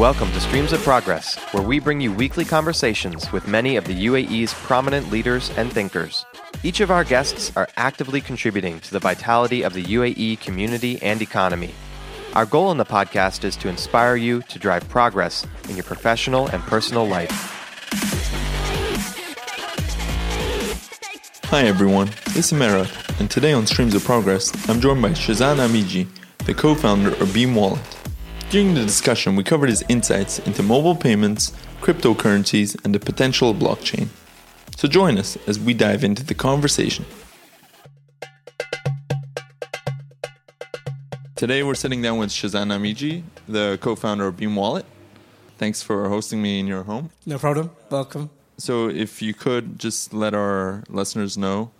Welcome to Streams of Progress, where we bring you weekly conversations with many of the UAE's prominent leaders and thinkers. Each of our guests are actively contributing to the vitality of the UAE community and economy. Our goal in the podcast is to inspire you to drive progress in your professional and personal life. Hi everyone, is Mera, and today on Streams of Progress, I'm joined by Shazan Amiji, the co-founder of Beam Wallet. During the discussion, we covered his insights into mobile payments, cryptocurrencies, and the potential of blockchain. So join us as we dive into the conversation. Today we're sitting down with Shazan Amiji, the co-founder of Beam Wallet. Thanks for hosting me in your home. No problem. Welcome. So if you could just let our listeners know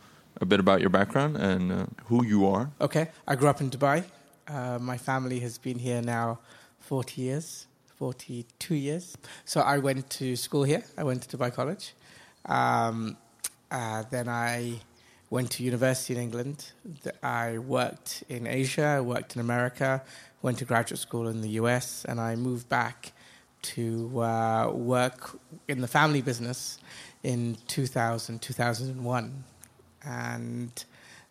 a bit about your background and uh, who you are. Okay. I grew up in Dubai. Uh, my family has been here now 40 years, 42 years. So I went to school here. I went to Dubai College. Um, uh, then I went to university in England. I worked in Asia, I worked in America, went to graduate school in the US, and I moved back to uh, work in the family business in 2000, 2001. And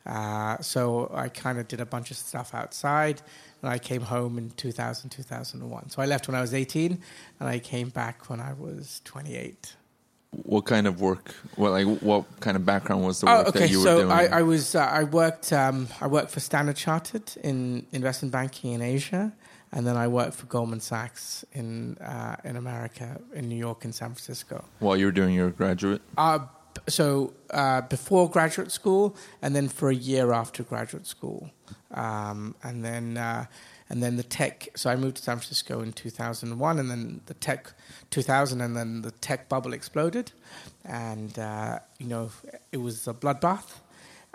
uh, so I kind of did a bunch of stuff outside, and I came home in 2000, 2001. So I left when I was 18, and I came back when I was 28. What kind of work? What like what kind of background was the work oh, okay. that you were so doing? I, I was uh, I worked um, I worked for Standard Chartered in investment banking in Asia, and then I worked for Goldman Sachs in uh, in America, in New York and San Francisco. While you were doing your graduate? Uh, so uh, before graduate school, and then for a year after graduate school, um, and then uh, and then the tech. So I moved to San Francisco in 2001, and then the tech 2000, and then the tech bubble exploded, and uh, you know it was a bloodbath.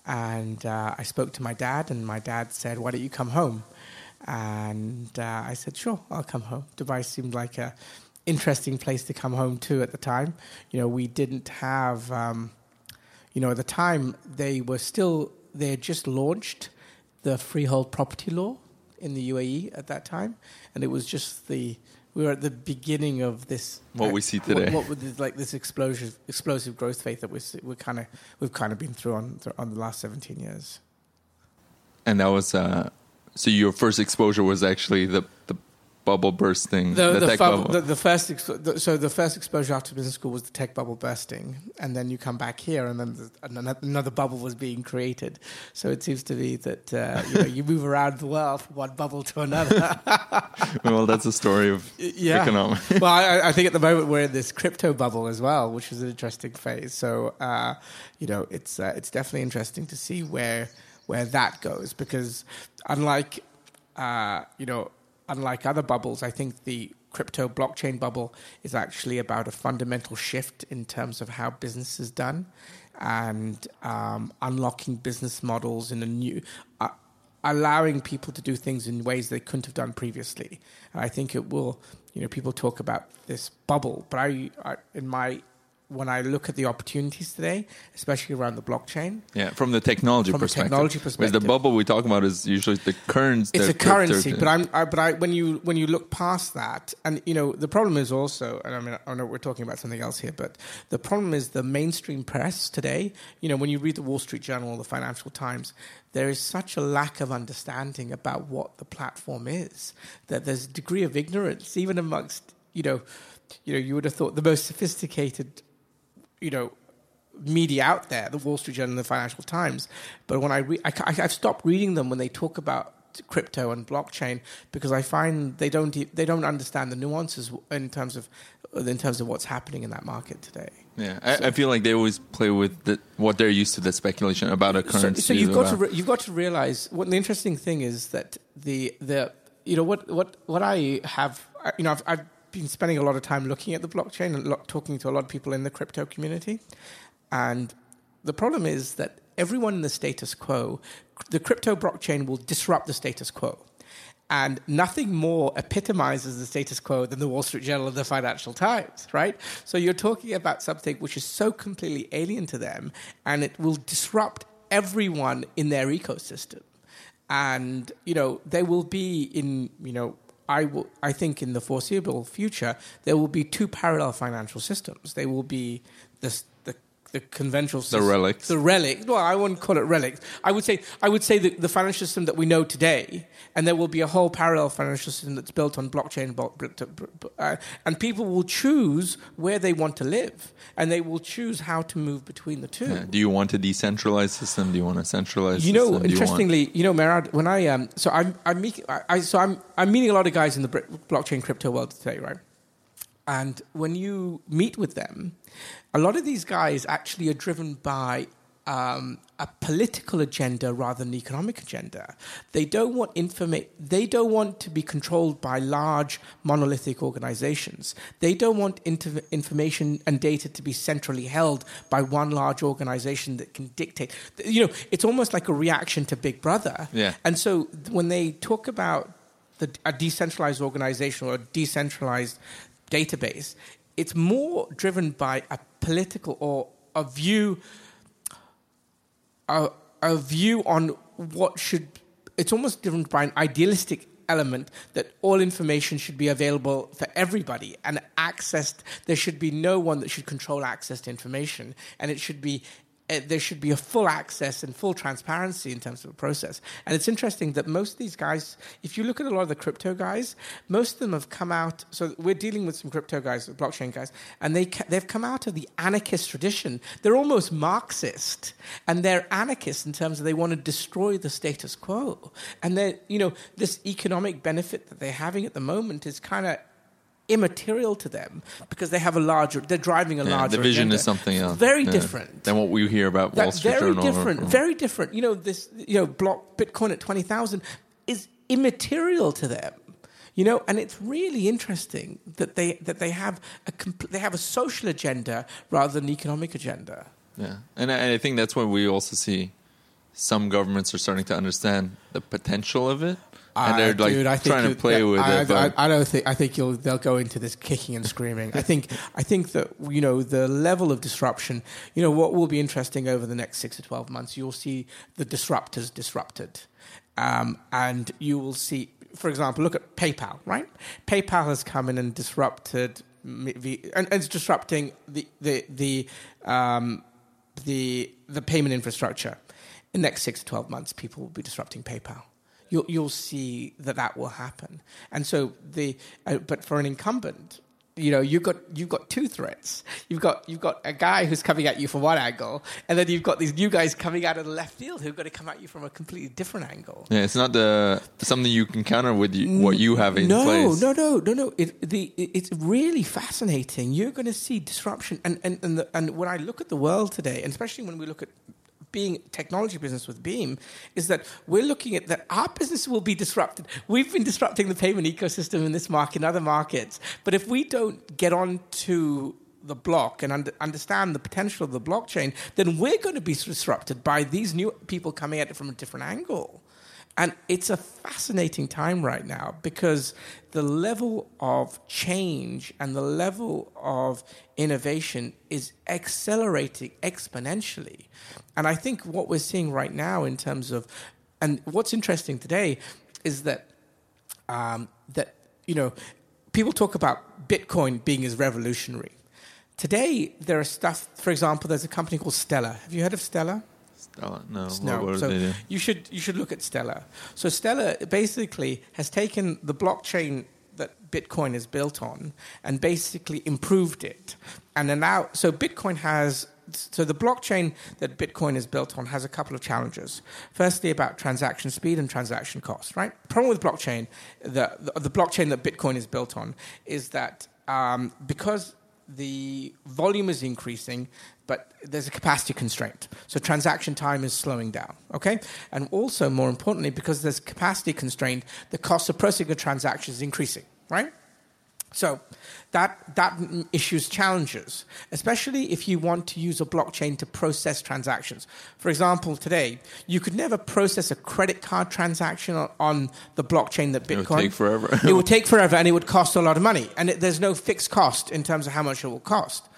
And uh, I spoke to my dad, and my dad said, "Why don't you come home?" And uh, I said, "Sure, I'll come home." Dubai seemed like a interesting place to come home to at the time. You know, we didn't have, um, you know, at the time they were still they had just launched the freehold property law in the UAE at that time, and it was just the we were at the beginning of this what we see today. What, what this, like this explosive explosive growth phase that we're we're kind of we've kind of been through on on the last seventeen years. And that was uh, so your first exposure was actually the the bubble bursting. The, the, the, tech bubble, bubble. the, the first expo- the, so the first exposure after business school was the tech bubble bursting, and then you come back here, and then the, another bubble was being created. So it seems to be that uh, you, know, you move around the world from one bubble to another. well, that's a story of yeah. economics. well, I, I, think at the moment we're in this crypto bubble as well, which is an interesting phase. So uh, you know, it's uh, it's definitely interesting to see where where that goes because unlike uh, you know unlike other bubbles, I think the crypto blockchain bubble is actually about a fundamental shift in terms of how business is done and um, unlocking business models in a new. Uh, allowing people to do things in ways they couldn't have done previously, and I think it will. You know, people talk about this bubble, but I, I in my when I look at the opportunities today, especially around the blockchain. Yeah, from the technology from perspective. technology perspective. The bubble we talk about is usually the currency. It's a currency, but I'm, I, but I, when you when you look past that, and you know, the problem is also, and I mean, I know we're talking about something else here, but the problem is the mainstream press today. You know, when you read the Wall Street Journal or the Financial Times, there is such a lack of understanding about what the platform is that there's a degree of ignorance even amongst you know, you know, you would have thought the most sophisticated you know media out there, the Wall Street Journal and the Financial Times. But when I, re- I have stopped reading them when they talk about crypto and blockchain because I find they don't they don't understand the nuances in terms of in terms of what's happening in that market today. Yeah, I, so, I feel like they always play with the, what they're used to, the speculation about a currency. So, so you've got to re- you've got to realize what the interesting thing is that the the you know what what what I have you know I've, I've been spending a lot of time looking at the blockchain and talking to a lot of people in the crypto community. And the problem is that everyone in the status quo, the crypto blockchain will disrupt the status quo. And nothing more epitomizes the status quo than the Wall Street Journal and the Financial Times, right? So you're talking about something which is so completely alien to them, and it will disrupt everyone in their ecosystem. And, you know, they will be in, you know, I think in the foreseeable future there will be two parallel financial systems. They will be this, the conventional system, The relics. the relics. Well, I wouldn't call it relics. I would say I would say the, the financial system that we know today, and there will be a whole parallel financial system that's built on blockchain, blo- bl- bl- bl- uh, and people will choose where they want to live, and they will choose how to move between the two. Yeah. Do you want a decentralized system? Do you want a centralized You know, system? Do you want- interestingly, you, know, Merad, when I um, so I'm I'm meeting, I, I so I'm I'm meeting a lot of guys in the blockchain crypto world today, right? And when you meet with them, a lot of these guys actually are driven by um, a political agenda rather than an economic agenda. They don't want informa- They don't want to be controlled by large monolithic organizations. They don't want inter- information and data to be centrally held by one large organization that can dictate. You know, it's almost like a reaction to Big Brother. Yeah. And so when they talk about the, a decentralized organization or a decentralized database, it's more driven by a political or a view, a, a view on what should. It's almost driven by an idealistic element that all information should be available for everybody and accessed. There should be no one that should control access to information, and it should be uh, there should be a full access and full transparency in terms of the process. And it's interesting that most of these guys, if you look at a lot of the crypto guys, most of them have come out. So we're dealing with some crypto guys, blockchain guys, and they they've come out of the anarchist tradition. They're almost Marxist, and they're anarchists in terms of they want to destroy the status quo. And they, you know, this economic benefit that they're having at the moment is kind of immaterial to them because they have a larger they're driving a Yeah, larger the vision agenda. is something else. very Yeah. different than what we hear about Wall that's Street very Journal. or- different. or- Very different. You know, this you know, block Bitcoin at twenty thousand is immaterial to them. You know, and it's really interesting that they that they have a compl- they have a social agenda rather than an economic agenda. Yeah, and I, and I think that's when we also see some governments are starting to understand the potential of it, and they're Uh, like dude, I think trying to play yeah, with I, it. But I, I don't think. I think you'll. They'll go into this kicking and screaming. I think. I think that you know the level of disruption. You know what will be interesting over the next six to twelve months. You'll see the disruptors disrupted, um, and you will see. For example, look at PayPal. Right, PayPal has come in and disrupted. And, and it's disrupting the the the um, the the payment infrastructure. In the next six to twelve months, people will be disrupting PayPal you'll you'll see that that will happen. And so the uh, but for an incumbent, you know, you've got you've got two threats. You've got you've got a guy who's coming at you from one angle, and then you've got these new guys coming out of the left field who've got to come at you from a completely different angle. yeah, it's not the something you can counter with you, what you have in no, place. No, no, no, no. It, the, it, it's really fascinating. You're going to see disruption, and and and, the, and when I look at the world today, and especially when we look at being technology business with Beam, is that we're looking at that our business will be disrupted. We've been disrupting the payment ecosystem in this market, in other markets, but if we don't get on to the block and under, understand the potential of the blockchain, then we're going to be disrupted by these new people coming at it from a different angle. And it's a fascinating time right now because the level of change and the level of innovation is accelerating exponentially. And I think what we're seeing right now in terms of, and what's interesting today is that um, that you know people talk about Bitcoin being as revolutionary. Today there are stuff. For example, there's a company called Stellar. Have you heard of Stellar? Oh, no, No. What, what so do they do? you should you should look at Stellar. So Stellar basically has taken the blockchain that Bitcoin is built on and basically improved it. And then now so Bitcoin has so the blockchain that Bitcoin is built on has a couple of challenges. Firstly, about transaction speed and transaction cost. Right. Problem with blockchain, the the, the blockchain that Bitcoin is built on, is that um, because the volume is increasing, but there's a capacity constraint. So transaction time is slowing down. Okay, and also more importantly, because there's capacity constraint, the cost of processing a transaction is increasing. Right. So that that issues challenges, especially if you want to use a blockchain to process transactions. For example, today you could never process a credit card transaction on, on the blockchain that Bitcoin. It would take forever. it would take forever, and it would cost a lot of money. And it, there's no fixed cost in terms of how much it will cost.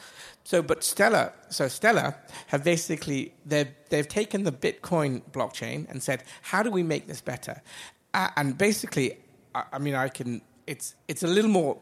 So, but Stellar, so Stellar have basically they've they've taken the Bitcoin blockchain and said, how do we make this better? Uh, and basically, I, I mean, I can it's it's a little more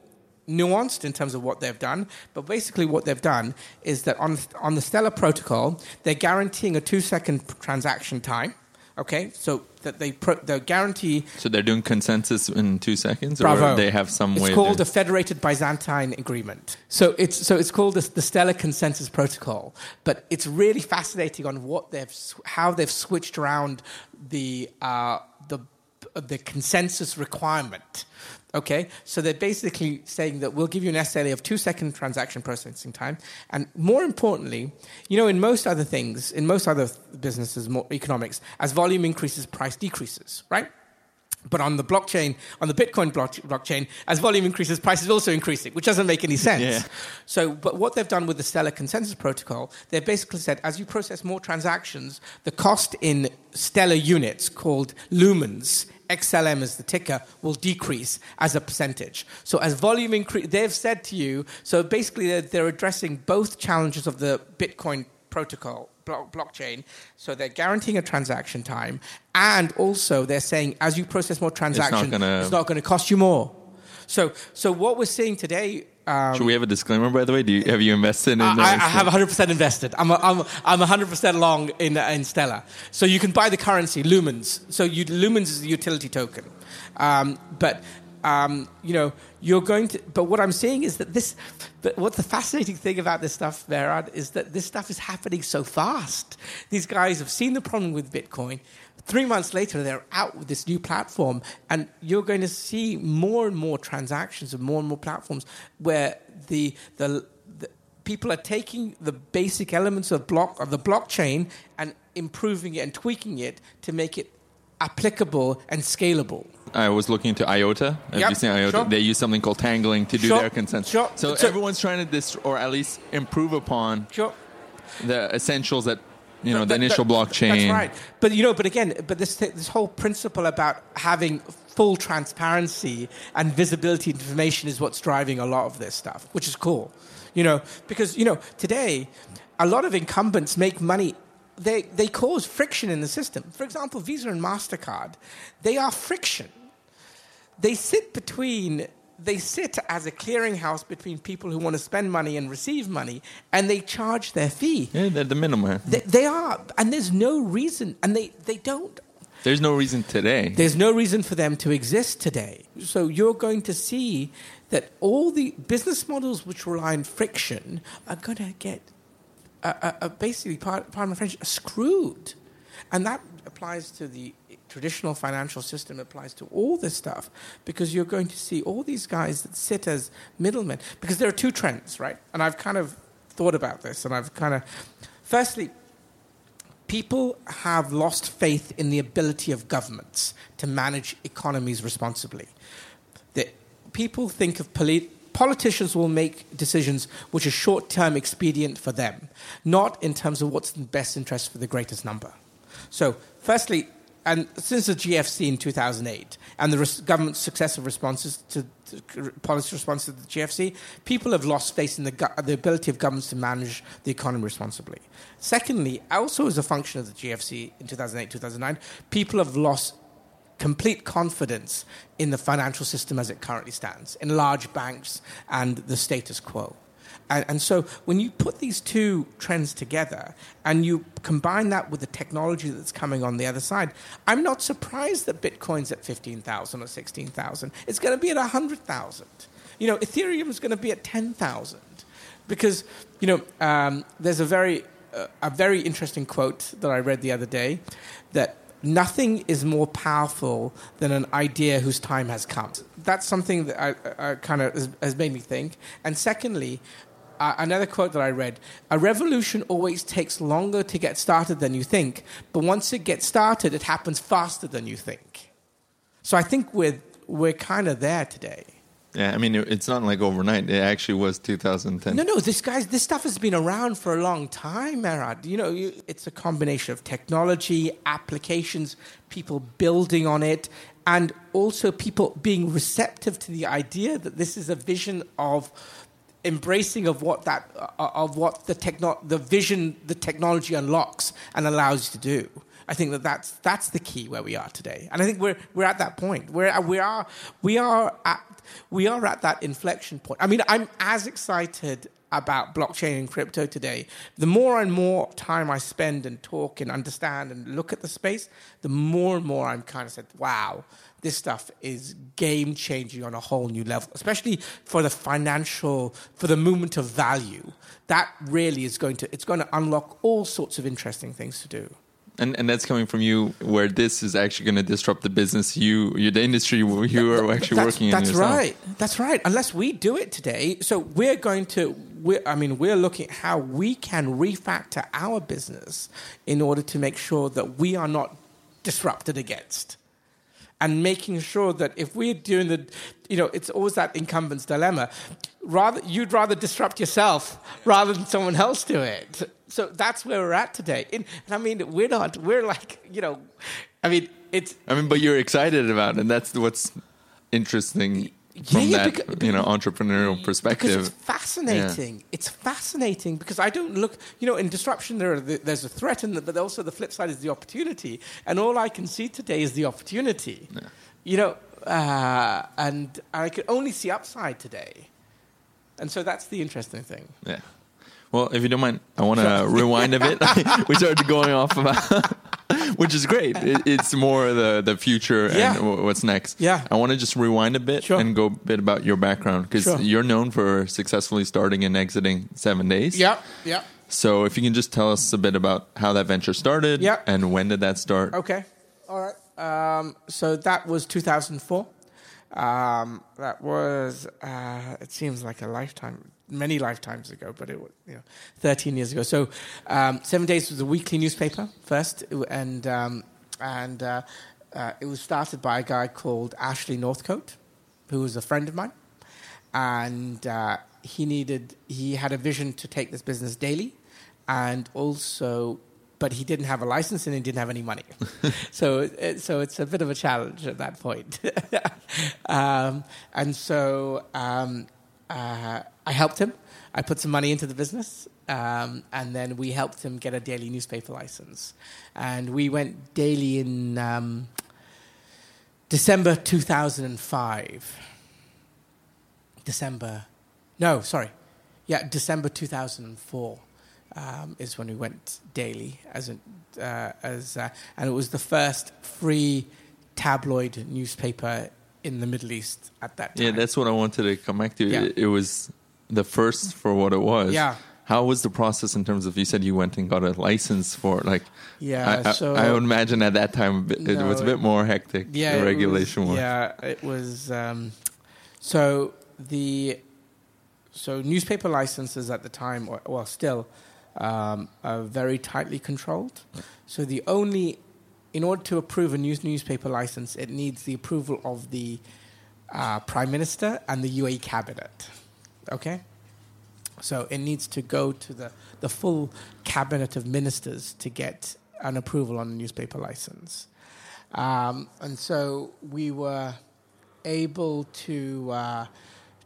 nuanced in terms of what they've done, but basically what they've done is that on on the Stellar protocol, they're guaranteeing a two second transaction time. Okay, so that they pro- they guarantee. So they're doing consensus in two seconds, Bravo. or they have some it's way. It's called to- the Federated Byzantine Agreement. So it's so it's called the, the Stellar Consensus Protocol. But it's really fascinating on what they've how they've switched around the uh, the consensus requirement. Okay, so they're basically saying that we'll give you an SLA of two second transaction processing time, and more importantly, you know, in most other things, in most other businesses, more economics, as volume increases, price decreases, right? But on the blockchain, on the Bitcoin blockchain, as volume increases, price is also increasing, which doesn't make any sense. Yeah. So, but what they've done with the Stellar Consensus Protocol, they've basically said as you process more transactions, the cost in Stellar units called lumens, XLM is the ticker, will decrease as a percentage. So, as volume increase, they've said to you, so basically they're, they're addressing both challenges of the Bitcoin protocol blockchain so they're guaranteeing a transaction time and also they're saying as you process more transactions it's not going to cost you more so so what we're seeing today um, Should we have a disclaimer, by the way? Do you, have you invested in? I, uh, I I have 100% invested. I'm, a, I'm, I'm 100% long in, uh, in Stellar. So you can buy the currency, Lumens. So you, Lumens is the utility token. Um, but, um, you know, you're going to, but what I'm saying is that this, but what the fascinating thing about this stuff, Verad, is that this stuff is happening so fast. These guys have seen the problem with Bitcoin. Three months later, they're out with this new platform, and you're going to see more and more transactions and more and more platforms where the, the, the people are taking the basic elements of block of the blockchain and improving it and tweaking it to make it applicable and scalable. I was looking into IOTA. Have Yep, you seen IOTA? sure. They use something called tangling to do Sure, their consensus. sure. So, everyone's trying to dis- or at least improve upon Sure. the essentials that you know That- the initial that- blockchain. That's right. But you know, but again, but this this whole principle about having full transparency and visibility information is what's driving a lot of this stuff, which is cool. You know, because you know today, a lot of incumbents make money. They they cause friction in the system. For example, Visa and Mastercard, they are friction. They sit between. They sit as a clearinghouse between people who want to spend money and receive money, and they charge their fee. Yeah, they're the middleman. They, they are, and there's no reason, and they, they don't. There's no reason today. There's no reason for them to exist today. So you're going to see that all the business models which rely on friction are going to get uh, uh, uh, basically, part, pardon my French, screwed. And that applies to the traditional financial system, applies to all this stuff, because you're going to see all these guys that sit as middlemen. Because there are two trends, right? And I've kind of thought about this, and I've kind of. Firstly, people have lost faith in the ability of governments to manage economies responsibly. The, people think of polit- politicians will make decisions which are short term expedient for them, not in terms of what's in the best interest for the greatest number. So, firstly, and since the GFC in 2008 and the res- government's successive responses to, policy responses to the GFC, people have lost faith in the, go- the ability of governments to manage the economy responsibly. Secondly, also as a function of the GFC in 2008 2009, people have lost complete confidence in the financial system as it currently stands, in large banks and the status quo. And, and, so when you put these two trends together and you combine that with the technology that's coming on the other side, I'm not surprised that Bitcoin's at 15,000 or 16,000. It's going to be at 100,000. You know, Ethereum is going to be at 10,000. Because, you know, um, there's a very, uh, a very interesting quote that I read the other day that nothing is more powerful than an idea whose time has come. That's something that I, I kind of has, has, made me think. And secondly, uh, another quote that I read: "A revolution always takes longer to get started than you think, but once it gets started, it happens faster than you think." So I think we're we're kind of there today. Yeah, I mean, it's not like overnight. It actually was 2010. No, no, this guys, this stuff has been around for a long time, Merad. You know, you, it's a combination of technology, applications, people building on it, and also people being receptive to the idea that this is a vision of embracing of what that uh, of what the techno- the vision the technology unlocks and allows you to do. I think that that's that's the key where we are today, and I think we're we're at that point. We're we are we are at we are at that inflection point. I mean, I'm as excited about blockchain and crypto today. The more and more time I spend and talk and understand and look at the space, the more and more I'm kind of said, wow, this stuff is game changing on a whole new level, especially for the financial, for the movement of value. That really is going to, it's going to unlock all sorts of interesting things to do. And and that's coming from you, where this is actually going to disrupt the business you, you the industry you are actually that's, working that's in. That's right. That's right. Unless we do it today, so we're going to. We're, I mean, we're looking at how we can refactor our business in order to make sure that we are not disrupted against and making sure that if we're doing the, you know, it's always that incumbent's dilemma. Rather, you'd rather disrupt yourself rather than someone else do it. So that's where we're at today. And, and I mean, we're not. We're like, you know, I mean, it's. I mean, but you're excited about, it, and that's what's interesting from yeah, yeah, that because, you know entrepreneurial perspective. it's fascinating. Yeah. It's fascinating because I don't look. You know, in disruption, there the, there's a threat, and but also the flip side is the opportunity. And all I can see today is the opportunity. You know, uh, and I can only see upside today. And so that's the interesting thing. Yeah. Well, if you don't mind, I want to rewind a bit. we started going off about which is great. It, it's more the the future yeah. and what's next. Yeah, I want to just rewind a bit sure. and go a bit about your background because sure. you're known for successfully starting and exiting Seven Days. Yeah, yeah. So if you can just tell us a bit about how that venture started, yeah. and when did that start? Okay, all right. Um, so that was 2004. Um, that was uh, it seems like a lifetime many lifetimes ago, but it was you know, 13 years ago. So, um, Seven Days was a weekly newspaper first, and um, and uh, uh, it was started by a guy called Ashley Northcote, who was a friend of mine, and uh, he needed he had a vision to take this business daily, and also. But he didn't have a license and he didn't have any money, so it, so it's a bit of a challenge at that point. um, and so um, uh, I helped him. I put some money into the business, um, and then we helped him get a daily newspaper license. And we went daily in um, December 2005. December, no, sorry, yeah, December 2004 um, is when we went daily as a, uh, as uh, and it was the first free tabloid newspaper in the Middle East at that time. Yeah, that's what I wanted to come back to. Yeah. It, it, was the first for what it was. Yeah. How was the process in terms of you said you went and got a license for like? Yeah, I, so I, I would imagine at that time it, no, was a bit more hectic. Yeah, the regulation was, Yeah, it was. Um, so the so newspaper licenses at the time, or, well, still, um, are very tightly controlled. So the only in order to approve a news newspaper license, it needs the approval of the uh, Prime Minister and the UAE Cabinet. Okay? So it needs to go to the, the full cabinet of ministers to get an approval on a newspaper license. Um, and so we were able to, uh,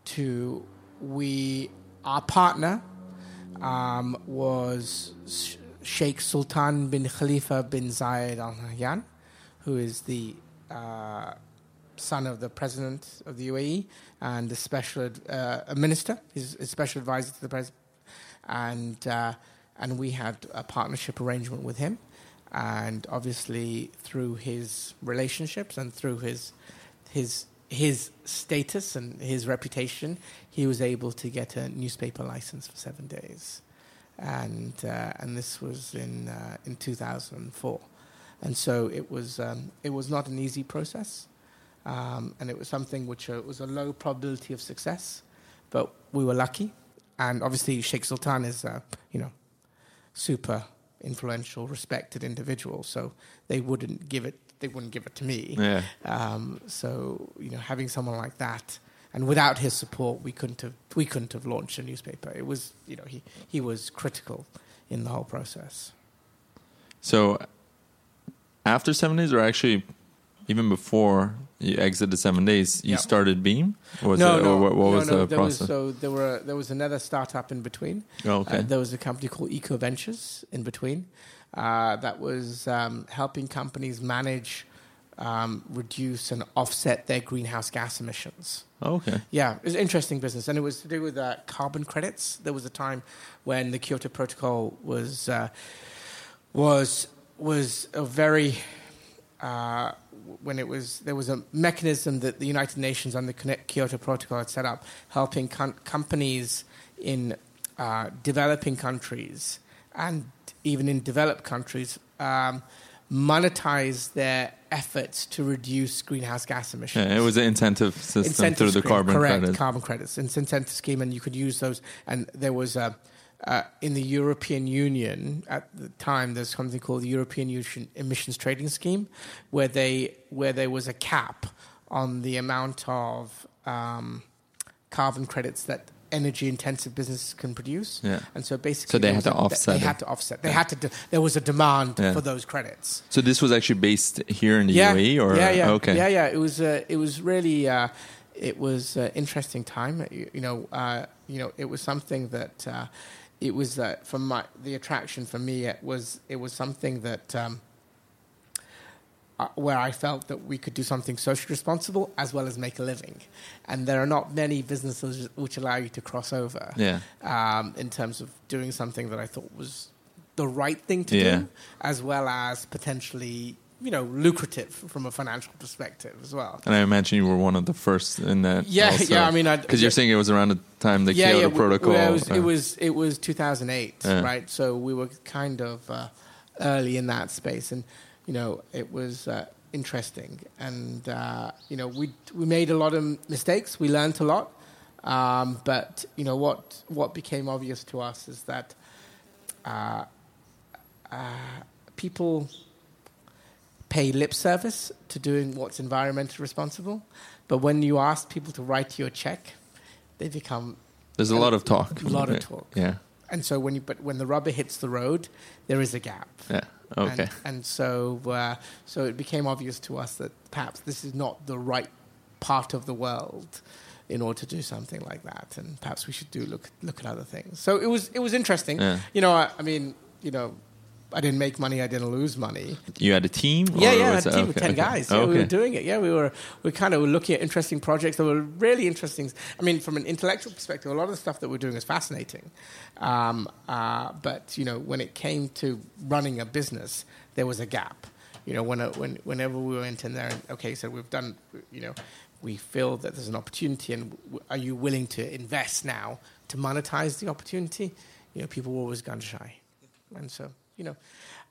to we, our partner um, was Sheikh Sultan bin Khalifa bin Zayed Al Nahyan, who is the uh, son of the president of the UAE and the special uh, minister, he's a special advisor to the president. And, uh, and we had a partnership arrangement with him. And obviously, through his relationships and through his, his, his status and his reputation, he was able to get a newspaper license for seven days and uh, and this was in uh, in 2004, and so it was um, it was not an easy process, um, and it was something which uh, was a low probability of success, but we were lucky, and obviously Sheikh Sultan is you know super influential, respected individual, so they wouldn't give it they wouldn't give it to me. Yeah. Um, so you know having someone like that and without his support, we couldn't have we couldn't have launched a newspaper. It was you know he he was critical in the whole process. So after seven days, or actually even before you exited seven days, you yep. started Beam. Was no, it, no, what, what no, was no, the process? Was, so there were there was another startup in between. Oh, okay. Uh, there was a company called Eco Ventures in between uh, that was um, helping companies manage um, reduce and offset their greenhouse gas emissions. Okay. Yeah, it was an interesting business, and it was to do with uh, carbon credits. There was a time when the Kyoto Protocol was uh, was was a very uh, when it was there was a mechanism that the United Nations under the Kyoto Protocol had set up, helping com- companies in uh, developing countries and even in developed countries um, monetize their efforts to reduce greenhouse gas emissions. Yeah, it was an incentive system Incentive through the carbon correct, credit. carbon credits. It's incentive scheme, and you could use those. And there was a. Uh, in the European Union at the time, there's something called the European Union Emissions Trading Scheme, where they where there was a cap on the amount of um, carbon credits that energy intensive businesses can produce. Yeah. And so basically, So they had to offset They had to offset. They had to. There was a demand Yeah. for those credits So this was actually based here in the yeah, UAE, or yeah, yeah, okay, yeah, yeah. It was uh, it was really uh, it was uh, interesting time. You, you know, uh, you know, it was something that uh, it was uh, from my the attraction for me. It was it was something that. Um, uh, where I felt that we could do something socially responsible as well as make a living, and there are not many businesses which allow you to cross over yeah, um, in terms of doing something that I thought was the right thing to Yeah. do, as well as potentially, you know, lucrative from a financial perspective as well. and I imagine you were one of the first in that. Yeah, yeah, I mean, because you're saying it was around the time the yeah, Kyoto yeah. Protocol. well, it, was, uh, it was it was 2008, Yeah. right? So we were kind of uh, early in that space, and you know, it was uh, interesting, and uh, you know, we we made a lot of mistakes. We learned a lot, um, but you know what what became obvious to us is that uh, uh, people pay lip service to doing what's environmentally responsible, but when you ask people to write you a check, they become There's a lot of talk. A lot of talk. Yeah, and so when you but when the rubber hits the road, there is a gap. yeah, okay. And, and so uh, so it became obvious to us that perhaps this is not the right part of the world in order to do something like that, and perhaps we should do look look at other things. So it was it was interesting. Yeah. You know, I, I mean, you know, I didn't make money, I didn't lose money. You had a team? Yeah, yeah, was a it- team of ten okay. guys. Yeah, we Okay. were doing it. Yeah, we were we kind of were looking at interesting projects that were really interesting. I mean, from an intellectual perspective, a lot of the stuff that we're doing is fascinating. Um, uh, but you know, when it came to running a business, there was a gap. You know, when, when whenever we went in there, and okay, so we've done, you know, we feel that there's an opportunity, and w- are you willing to invest now to monetize the opportunity? You know, people were always gun shy, and so you know.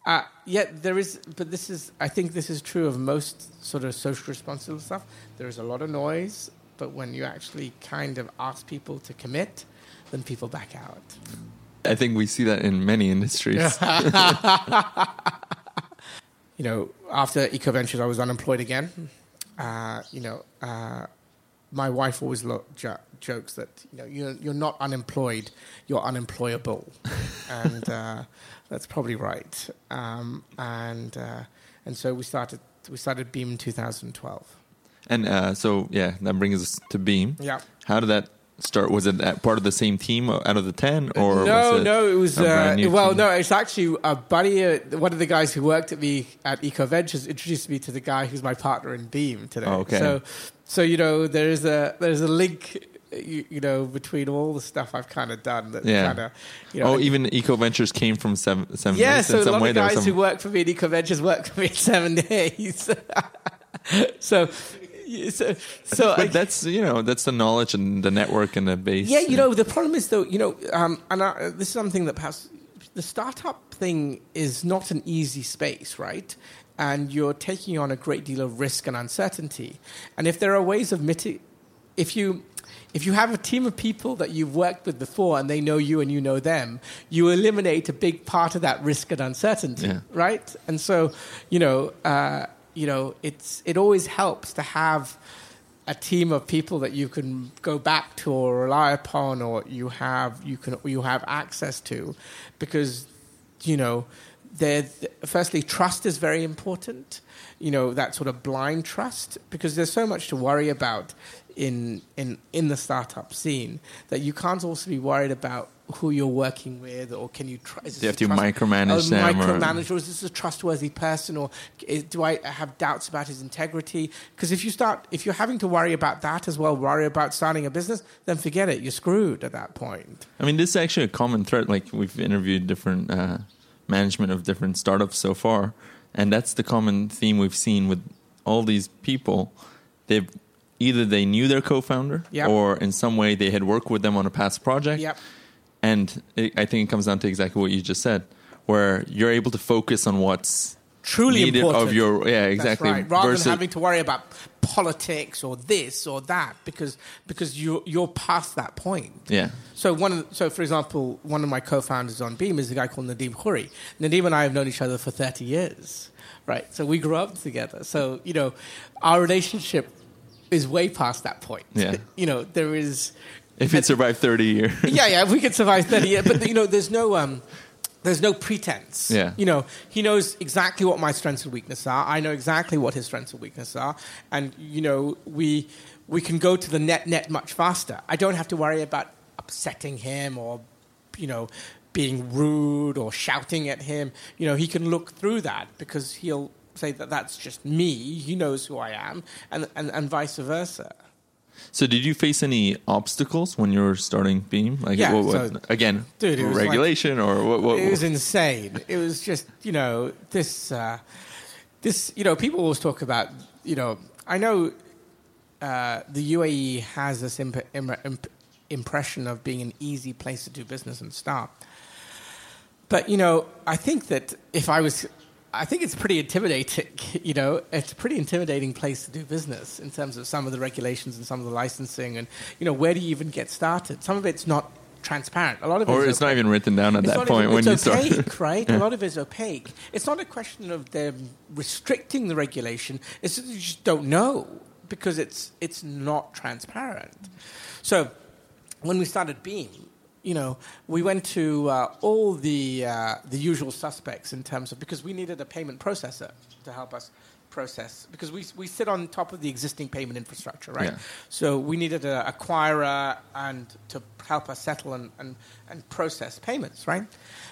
Uh, yeah, there is, but this is, I think this is true of most sort of social responsible stuff. There is a lot of noise, but when you actually kind of ask people to commit, then people back out. I think we see that in many industries. You know, after Eco Ventures, I was unemployed again. Uh, you know, uh, my wife always lo- jo- jokes that you know you're, you're not unemployed, you're unemployable, and uh, that's probably right. Um, and uh, and so we started we started Beam in 2012. And uh, so, yeah, that brings us to Beam. Yeah. How did that start? Was it part of the same team out of the 10? Or no, was it no, it was uh, well, team? no, it's actually a buddy. Uh, one of the guys who worked at me at Eco Ventures introduced me to the guy who's my partner in Beam today. Oh, okay. So, so you know, there's a there's a link, you, you know, between all the stuff I've kind of done that Yeah. kind of, you know. Oh, even Eco Ventures came from Seven, seven yeah, Days so in a some lot way. of There guys some- who work for me at Eco Ventures work for me in seven days. so, so, so I, that's you know that's the knowledge and the network and the base. Yeah, you know, the problem is though, you know, um, and I, this is something that perhaps the startup thing is not an easy space, right? And you're taking on a great deal of risk and uncertainty. And if there are ways of miti- if you if you have a team of people that you've worked with before and they know you and you know them, you eliminate a big part of that risk and uncertainty, Yeah. right? And so, you know, uh, you know, it's it always helps to have a team of people that you can go back to or rely upon or you have you can you have access to because you know firstly trust is very important you know that sort of blind trust because there's so much to worry about in in in the startup scene that you can't also be worried about who you're working with, or can you try? Do you have to micromanage them? Micromanage, or, or is this a trustworthy person, or is, do I have doubts about his integrity? Because if you start, if you're having to worry about that as well, worry about starting a business, then forget it. You're screwed at that point. I mean, this is actually a common thread. Like we've interviewed different uh, management of different startups so far, and that's the common theme we've seen with all these people. They've either they knew their co-founder, Yep. or in some way they had worked with them on a past project. Yep. And it, I think it comes down to exactly what you just said, where you're able to focus on what's Truly needed important. of your yeah exactly right. Rather versus than having to worry about politics or this or that, because because you you're past that point. yeah So one, of so for example, one of my co-founders on Beam is a guy called Nadim Khoury. Nadim and I have known each other for thirty years, right? So we grew up together. So you know, our relationship is way past that point. Yeah. you know, there is. if it survived 30 years yeah, yeah, if we could survive 30 years. But, you know, there's no, um, there's no pretense. Yeah. You know, he knows exactly what my strengths and weaknesses are. I know exactly what his strengths and weaknesses are. And, you know, we, we can go to the net net much faster. I don't have to worry about upsetting him or, you know, being rude or shouting at him. You know, he can look through that because he'll say that that's just me. He knows who I am, and, and, and vice versa. So, did you face any obstacles when you were starting Beam? Like, Yeah, what, what, so- again, Dude, regulation or what? what it was insane. It was just, you know, this, uh, this, you know, people always talk about, you know, I know uh, the UAE has this imp- imp- impression of being an easy place to do business and start. But, you know, I think that if I was, I think it's pretty intimidating, you know, it's a pretty intimidating place to do business in terms of some of the regulations and some of the licensing and, you know, where do you even get started? Some of it's not transparent. A lot of or it's it's not even written down at It's that point even- when it's you opaque, start. right? Yeah. A lot of it's opaque. It's not a question of them restricting the regulation. It's you just don't know because it's it's not transparent. So when we started Beam, you know, we went to uh, all the uh, the usual suspects in terms of because we needed a payment processor to help us process because we we sit on top of the existing payment infrastructure, right? Yeah. So we needed an acquirer and to help us settle and, and, and process payments, right?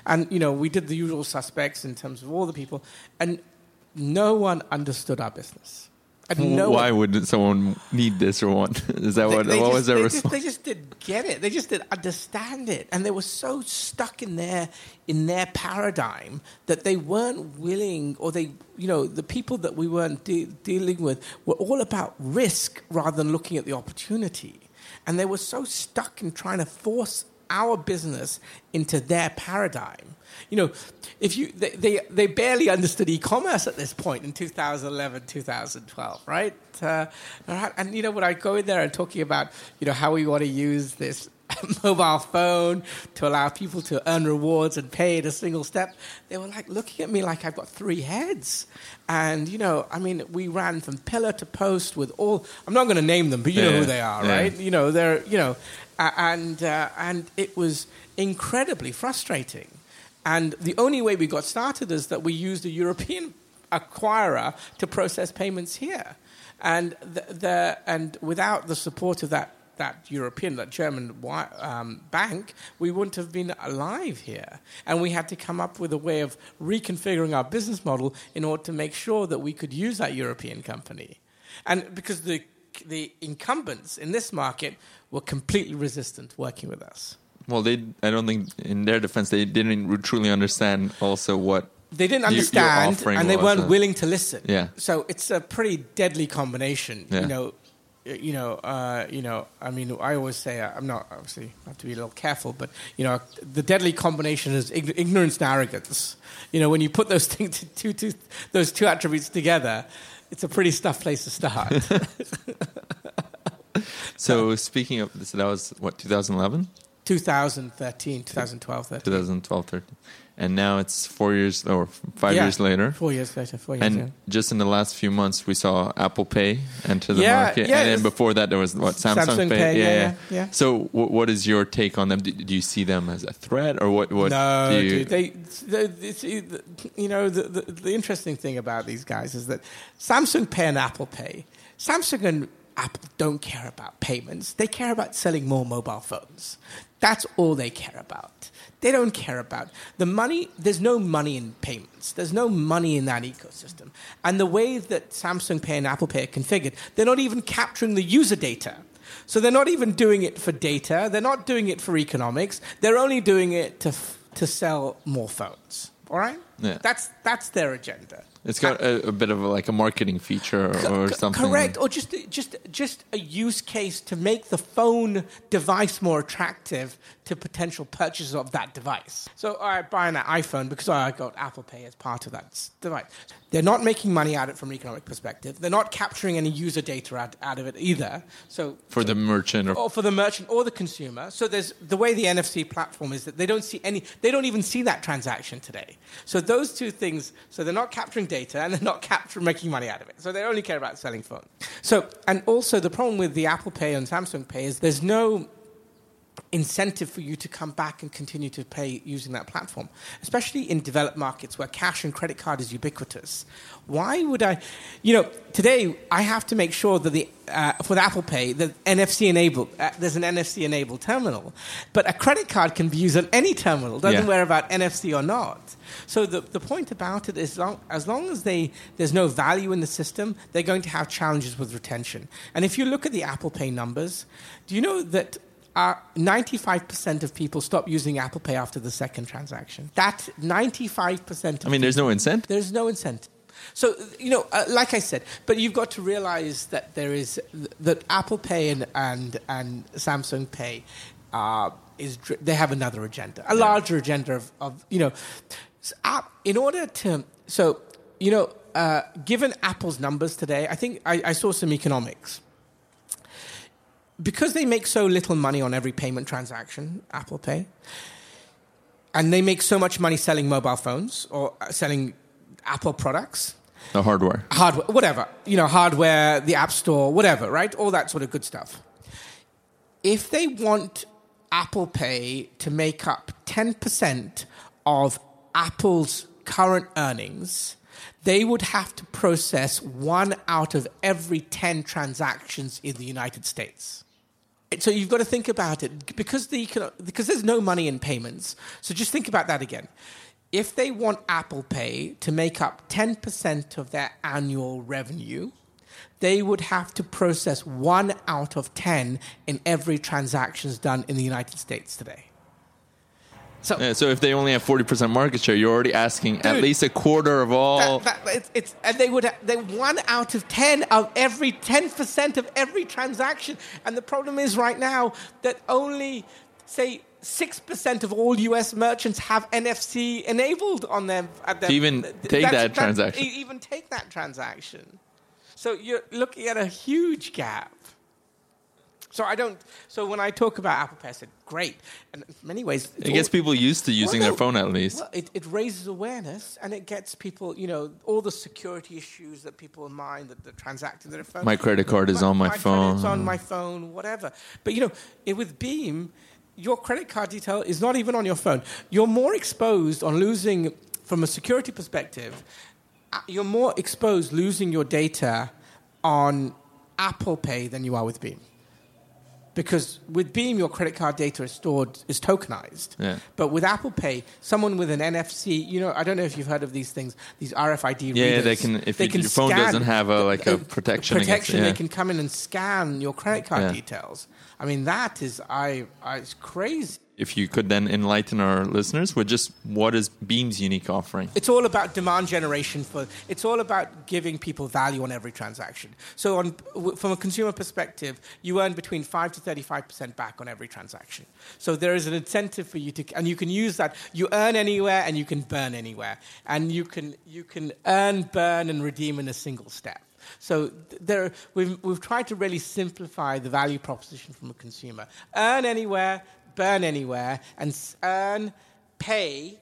And you know, we did the usual suspects in terms of all the people, and no one understood our business. No Why one, would someone need this or want? Is that they, what? they what just, was their they response? just, they just didn't get it. They just didn't understand it, and they were so stuck in their in their paradigm that they weren't willing, or they, you know, the people that we weren't de- dealing with were all about risk rather than looking at the opportunity, and they were so stuck in trying to force our business into their paradigm. You know, if you they, they, they barely understood e-commerce at this point in 2011, 2012, right? Uh, and you know, when I go in there and talking about you know how we want to use this mobile phone to allow people to earn rewards and pay in a single step, they were like looking at me like I've got three heads. And you know, I mean, we ran from pillar to post with all. I'm not going to name them, but you know who they are, yeah. right? You know, they're you know, uh, and uh, and it was incredibly frustrating. And the only way we got started is that we used a European acquirer to process payments here, and the, the and without the support of that that European, that German um, bank, we wouldn't have been alive here. And we had to come up with a way of reconfiguring our business model in order to make sure that we could use that European company. And because the the incumbents in this market were completely resistant working with us. Well, they. I don't think, in their defense, they didn't truly understand also what. They didn't understand, and they weren't uh, willing to listen. Yeah. So it's a pretty deadly combination. Yeah. You know, you know, uh, you know. I mean, I always say uh, I'm not obviously I have to be a little careful, but you know, the deadly combination is ig- ignorance and arrogance. You know, when you put those things, two, two, those two attributes together, it's a pretty tough place to start. So speaking of this, that was what 2011, 2013, 2012, 13. 2012, 13, and now it's four years or five Yeah. years later. Four years later. Four years. And just in the last few months, we saw Apple Pay enter the Yeah, market, yeah, and then before that, there was what Samsung, Samsung Pay. Pay, yeah, yeah, yeah. So, w- what is your take on them? Do, do you see them as a threat, or what? What no, do you, dude. They, they, it's, you know, the, the, the interesting thing about these guys is that Samsung Pay and Apple Pay, Samsung and Apple don't care about payments. They care about selling more mobile phones. That's all they care about. They don't care about the money. There's no money in payments. There's no money in that ecosystem. And the way that Samsung Pay and Apple Pay are configured, they're not even capturing the user data. So they're not even doing it for data. They're not doing it for economics. They're only doing it to, f- to sell more phones. All right? Yeah. That's, that's their agenda. It's got a, a bit of a, like a marketing feature or, C- something. Correct, or just just just a use case to make the phone device more attractive to potential purchasers of that device. So I buy an iPhone because I got Apple Pay as part of that device. They're not making money out of it from an economic perspective. They're not capturing any user data out, out of it either. So for the merchant or or for the merchant or the consumer. So there's the way the NFC platform is that they don't see any, they don't even see that transaction today. So those two things, so they're not capturing data and they're not capturing making money out of it. So they only care about selling phones. So and also the problem with the Apple Pay and Samsung Pay is there's no incentive for you to come back and continue to pay using that platform, especially in developed markets where cash and credit card is ubiquitous. Why would I, you know, today I have to make sure that the uh, for the Apple Pay the NFC enabled uh, there's an NFC enabled terminal, but a credit card can be used on any terminal. Doesn't Yeah. matter about NFC or not. So the, the point about it is long, as long as they, there's no value in the system, they're going to have challenges with retention. And if you look at the Apple Pay numbers, do you know that uh, 95% of people stop using Apple Pay after the second transaction? That 95% of I mean, there's no incentive. there's no incentive. So you know, uh, like I said, but you've got to realize that there is that Apple Pay and and, and Samsung Pay uh, is they have another agenda, a larger agenda of, of you know, app- in order to so you know, uh, given Apple's numbers today, I think I, I saw some economics because they make so little money on every payment transaction, Apple Pay, and they make so much money selling mobile phones or uh, selling Apple products, The hardware. hardware, whatever, you know, hardware, the App Store, whatever, right? All that sort of good stuff. If they want Apple Pay to make up 10% of Apple's current earnings, they would have to process one out of every 10 transactions in the United States. So you've got to think about it because the because there's no money in payments. So just think about that again. If they want Apple Pay to make up 10% of their annual revenue, they would have to process one out of 10 in every transactions done in the United States today. So Yeah, so if they only have 40% market share, you're already asking at least a quarter of all. that, that, it's, it's, and they would they one out of ten of every ten percent of every transaction. And the problem is right now that only say six percent of all U.S. merchants have NFC enabled on them. At their, To even take that's- that transaction. even take that transaction. So you're looking at a huge gap. So I don't. So when I talk about Apple Pay, I said great, and in many ways it gets all- people used to using well, their phone at least. well, it, it raises awareness and it gets people, you know, all the security issues that people mind that they're transacting their phone. My credit card is on my credit's phone. It's on my phone, whatever. But you know, it, with Beam, your credit card detail is not even on your phone. You're more exposed on losing, from a security perspective, uh, you're more exposed losing your data on Apple Pay than you are with Beam. Because with Beam, your credit card data is stored, is tokenized. Yeah. But with Apple Pay, someone with an NFC, you know, I don't know if you've heard of these things, these RFID Yeah, readers. they can- if they you- your phone doesn't have a, like, a protection against- protection, yeah. they can come in and scan your credit card Yeah. details. I mean, that is, I, I, it's crazy. If you could then enlighten our listeners with just what is Beam's unique offering. It's all about demand generation for. It's all about giving people value on every transaction. So, on, from a consumer perspective, you earn between five to thirty-five percent back on every transaction. So there is an incentive for you to, and you can use that. You earn anywhere, and you can burn anywhere, and you can you can earn, burn, and redeem in a single step. So there, we've, we've tried to really simplify the value proposition from a consumer. Earn anywhere, burn anywhere, and earn, pay,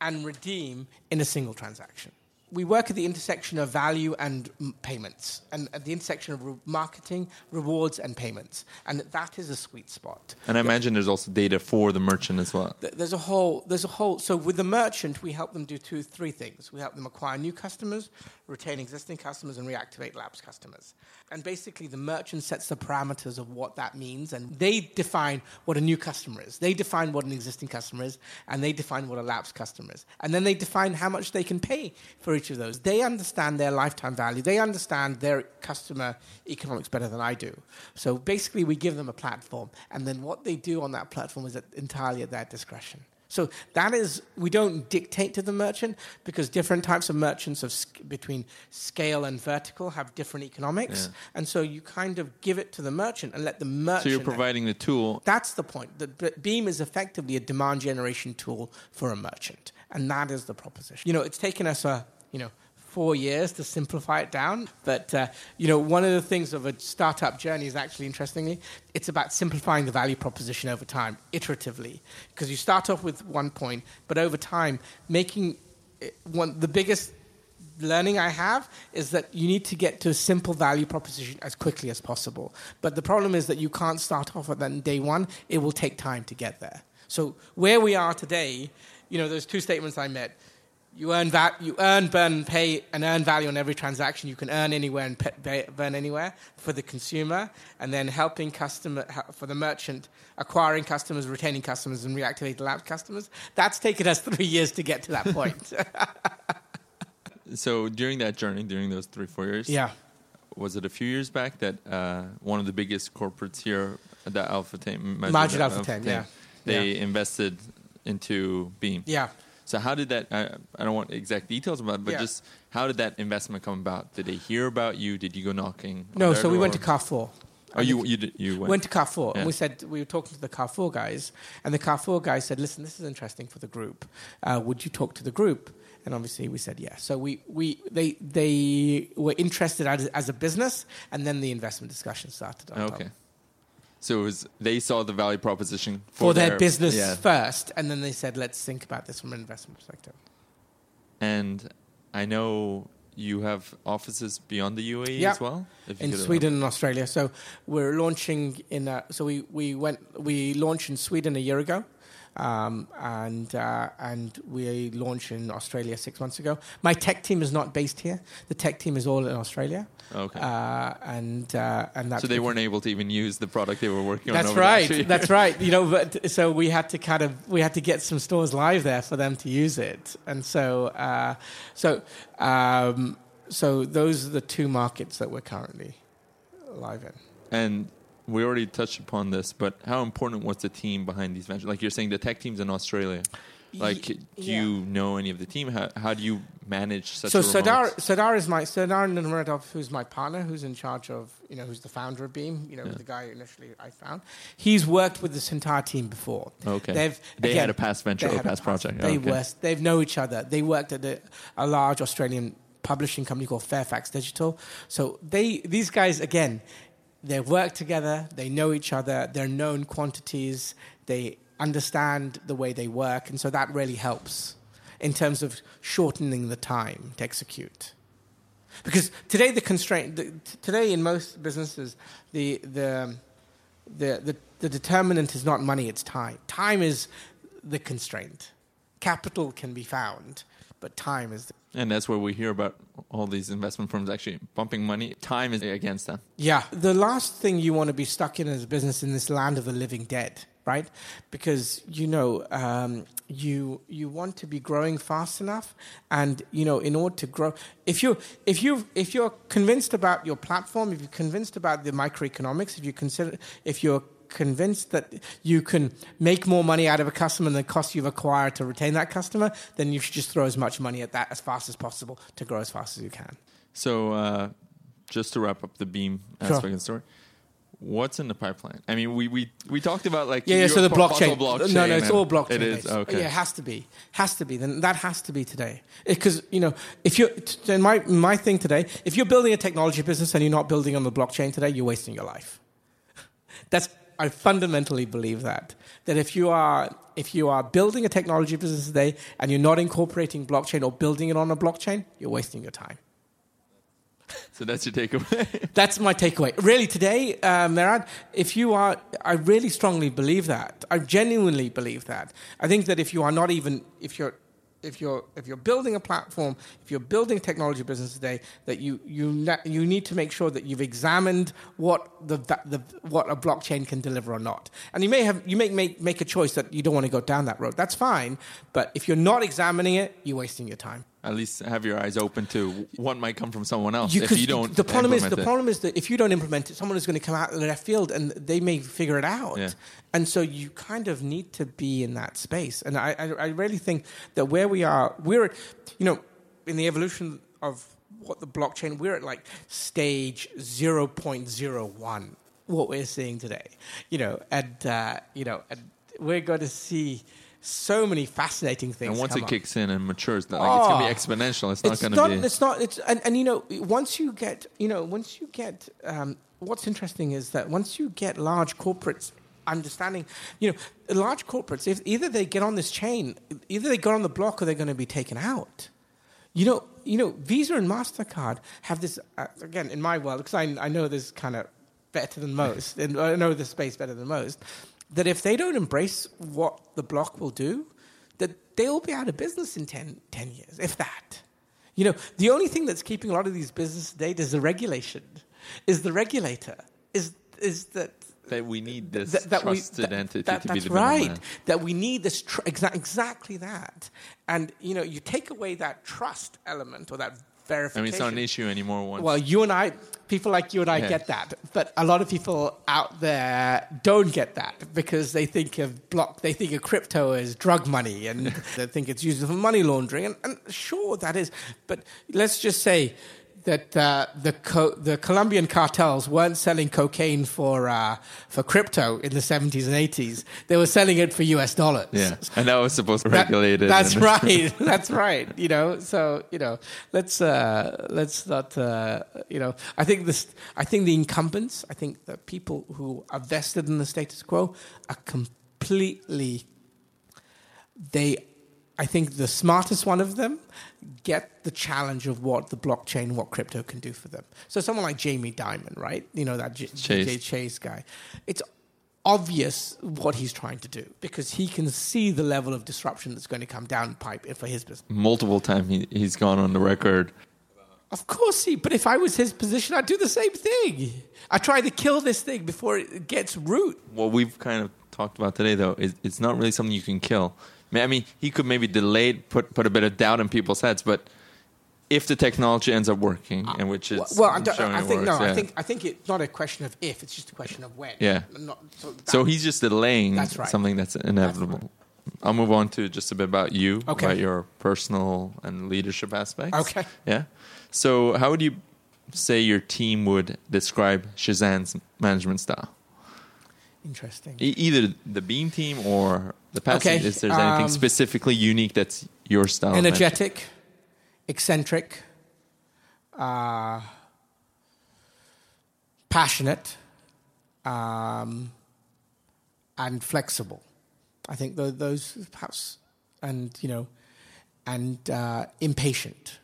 and redeem in a single transaction. We work at the intersection of value and m- payments, and at the intersection of re- marketing, rewards, and payments, and that is a sweet spot. And I imagine there's also data for the merchant as well. Th- There's a whole. There's a whole. So with the merchant, we help them do two, three things. We help them acquire new customers, retain existing customers, and reactivate lapsed customers. And basically, the merchant sets the parameters of what that means, and they define what a new customer is. They define what an existing customer is, and they define what a lapsed customer is. And then they define how much they can pay for each of those. They understand their lifetime value. They understand their customer economics better than I do. So basically, we give them a platform, and then what they do on that platform is entirely at their discretion. So that is, we don't dictate to the merchant because different types of merchants of sc- between scale and vertical have different economics, Yeah. and so you kind of give it to the merchant and let the merchant. So you're providing the tool. That's the point. The Beam is effectively a demand generation tool for a merchant, and that is the proposition. You know, it's taken us a you know four years to simplify it down, but uh, you know, one of the things of a startup journey is actually interestingly, it's about simplifying the value proposition over time, iteratively, because you start off with one point, but over time, making it one the biggest learning I have is that you need to get to a simple value proposition as quickly as possible. But the problem is that you can't start off at that day one. It will take time to get there. So where we are today, you know, there's two statements I met. You earn, va- you earn, burn, pay, and earn value on every transaction. You can earn anywhere and pay, burn anywhere for the consumer, and then helping customer for the merchant, acquiring customers, retaining customers, and reactivating lapsed customers. That's taken us three years to get to that point. So during that journey, during those three four years, yeah. was it a few years back that uh, one of the biggest corporates here, the Al Futtaim, Majid Al Futtaim, yeah. they Yeah. invested into Beam. Yeah. So how did that? I, I don't want exact details about, it, but Yeah. just how did that investment come about? Did they hear about you? Did you go knocking? No, so we went to door? Carrefour. Oh, you you did, you went. Went to Carrefour, Yeah. and we said we were talking to the Carrefour guys, and the Carrefour guys said, "Listen, this is interesting for the group. Uh, would you talk to the group?" And obviously, we said yes. So we, we they they were interested as, as a business, and then the investment discussion started. on top. So it was they saw the value proposition For, their, business Yeah. first, and then they said, "Let's think about this from an investment perspective." And I know you have offices beyond the UAE Yeah. as well. In Sweden and Australia. So we're launching in. Uh, so we, we went we launched in Sweden a year ago, um, and uh, and we launched in Australia six months ago. My tech team is not based here. The tech team is all in Australia. Okay. Uh, and uh, and that's so they weren't able to even use the product they were working on. That's the last right. That's right. You know, but so we had to kind of we had to get some stores live there for them to use it, and so uh, so um, so those are the two markets that we're currently live in. And we already touched upon this, but how important was the team behind these ventures? Like you're saying, the tech team's in Australia. Like, do yeah. you know any of the team? How, how do you manage such so a? Sadar, Sadar is my Sadar Nurmadov, who's my partner, who's in charge of you know who's the founder of Beam. You know, Yeah. the guy initially I found. He's worked with this entire team before. Okay. They've They again, had a past venture or a past project. They Okay. were they know each other. They worked at a, a large Australian publishing company called Fairfax Digital. So they these guys again, they work together. They know each other. They're known quantities. They understand the way they work, and so that really helps in terms of shortening the time to execute. Because today the constraint, the, today in most businesses, the, the, the, the, the determinant is not money, it's time. Time is the constraint. Capital can be found, but time is the. And that's where we hear about all these investment firms actually pumping money. Time is against them. Yeah. The last thing you want to be stuck in as a business in this land of the living dead, right? Because you know um, you you want to be growing fast enough, and you know in order to grow, if you if you if you're convinced about your platform, if you're convinced about the microeconomics, if you consider if you're convinced that you can make more money out of a customer than the cost you've acquired to retain that customer, then you should just throw as much money at that as fast as possible to grow as fast as you can. So, uh, just to wrap up the Beam Sure. aspect of the story, what's in the pipeline? I mean, we we, we talked about like Yeah, yeah. So the blockchain. blockchain. No, no, it's all blockchain. It is okay. Yeah, it has to be. Has to be. Then that has to be today. Because you know, if you're t- my my thing today, if you're building a technology business and you're not building on the blockchain today, you're wasting your life. That's I fundamentally believe that that if you are if you are building a technology business today and you're not incorporating blockchain or building it on a blockchain, you're wasting your time. So that's your takeaway. That's my takeaway. Really, today, uh, Merad, if you are, I really strongly believe that. I genuinely believe that. I think that if you are not even, if you're if you're if you're building a platform, if you're building a technology business today, that you you you need to make sure that you've examined what the, the what a blockchain can deliver or not. And you may have you may make make a choice that you don't want to go down that road. That's fine, but if you're not examining it, you're wasting your time at least have your eyes open to what might come from someone else you, if you don't. The problem is the it. problem is that if you don't implement it, someone is going to come out of the left field and they may figure it out. Yeah. And so you kind of need to be in that space. And I, I, I really think that where we are, we're, you know, in the evolution of what the blockchain, we're at like stage zero point zero one. What we're seeing today, you know, and uh, you know, and we're going to see so many fascinating things. And once it up. kicks in and matures, like, oh, it's going to be exponential. It's, it's not going to be. It's not. It's and, and you know once you get you know once you get um, what's interesting is that once you get large corporates understanding, you know, large corporates if either they get on this chain, either they get on the block or they're going to be taken out. You know, you know, Visa and Mastercard have this uh, again in my world because I I know this kind of better than most, and I know the space better than most that if they don't embrace what the block will do, that they'll be out of business in 10, 10 years, if that. You know, the only thing that's keeping a lot of these businesses today is the regulation, is the regulator, is is that that we need this that, that trusted we, that, entity that, to be the right. That we need this tr- exa- exactly that, and you know, you take away that trust element or that verification. I mean, it's not an issue anymore. Once. Well, you and I, people like you and I yeah. get that, but a lot of people out there don't get that because they think of block, they think of crypto as drug money, and they think it's used for money laundering. And, and sure, that is, but let's just say that uh, the co- the Colombian cartels weren't selling cocaine for uh, for crypto in the 70s and 80s. They were selling it for US dollars. Yeah, and that was supposed to regulate it. That's right. that's right. You know, so you know, let's uh, let's not. Uh, you know, I think this. I think the incumbents. I think the people who are vested in the status quo are completely. They I think the smartest one of them get the challenge of what the blockchain, what crypto can do for them. So someone like Jamie Dimon, right? You know that J- Chase. Chase guy. It's obvious what he's trying to do because he can see the level of disruption that's going to come down pipe for his business. Multiple times he, he's gone on the record. Of course he, but if I was his position, I'd do the same thing. I try to kill this thing before it gets root. What we've kind of talked about today, though, is it's not really something you can kill I mean, he could maybe delay, put put a bit of doubt in people's heads, but if the technology ends up working, uh, and which is well, I, I think works, no, yeah. I think I think it's not a question of if; it's just a question of when. Yeah. Not, so, that, so, he's just delaying that's right. something that's inevitable. That's right. I'll move on to just a bit about you, okay. about your personal and leadership aspects. Okay. Yeah. So, how would you say your team would describe Shazan's management style? Interesting. E- either the Beam team or the passage. Okay. Is there anything um, specifically unique that's your style? Energetic, eccentric, uh, passionate, um, and flexible. I think those perhaps, and you know, and uh, impatient.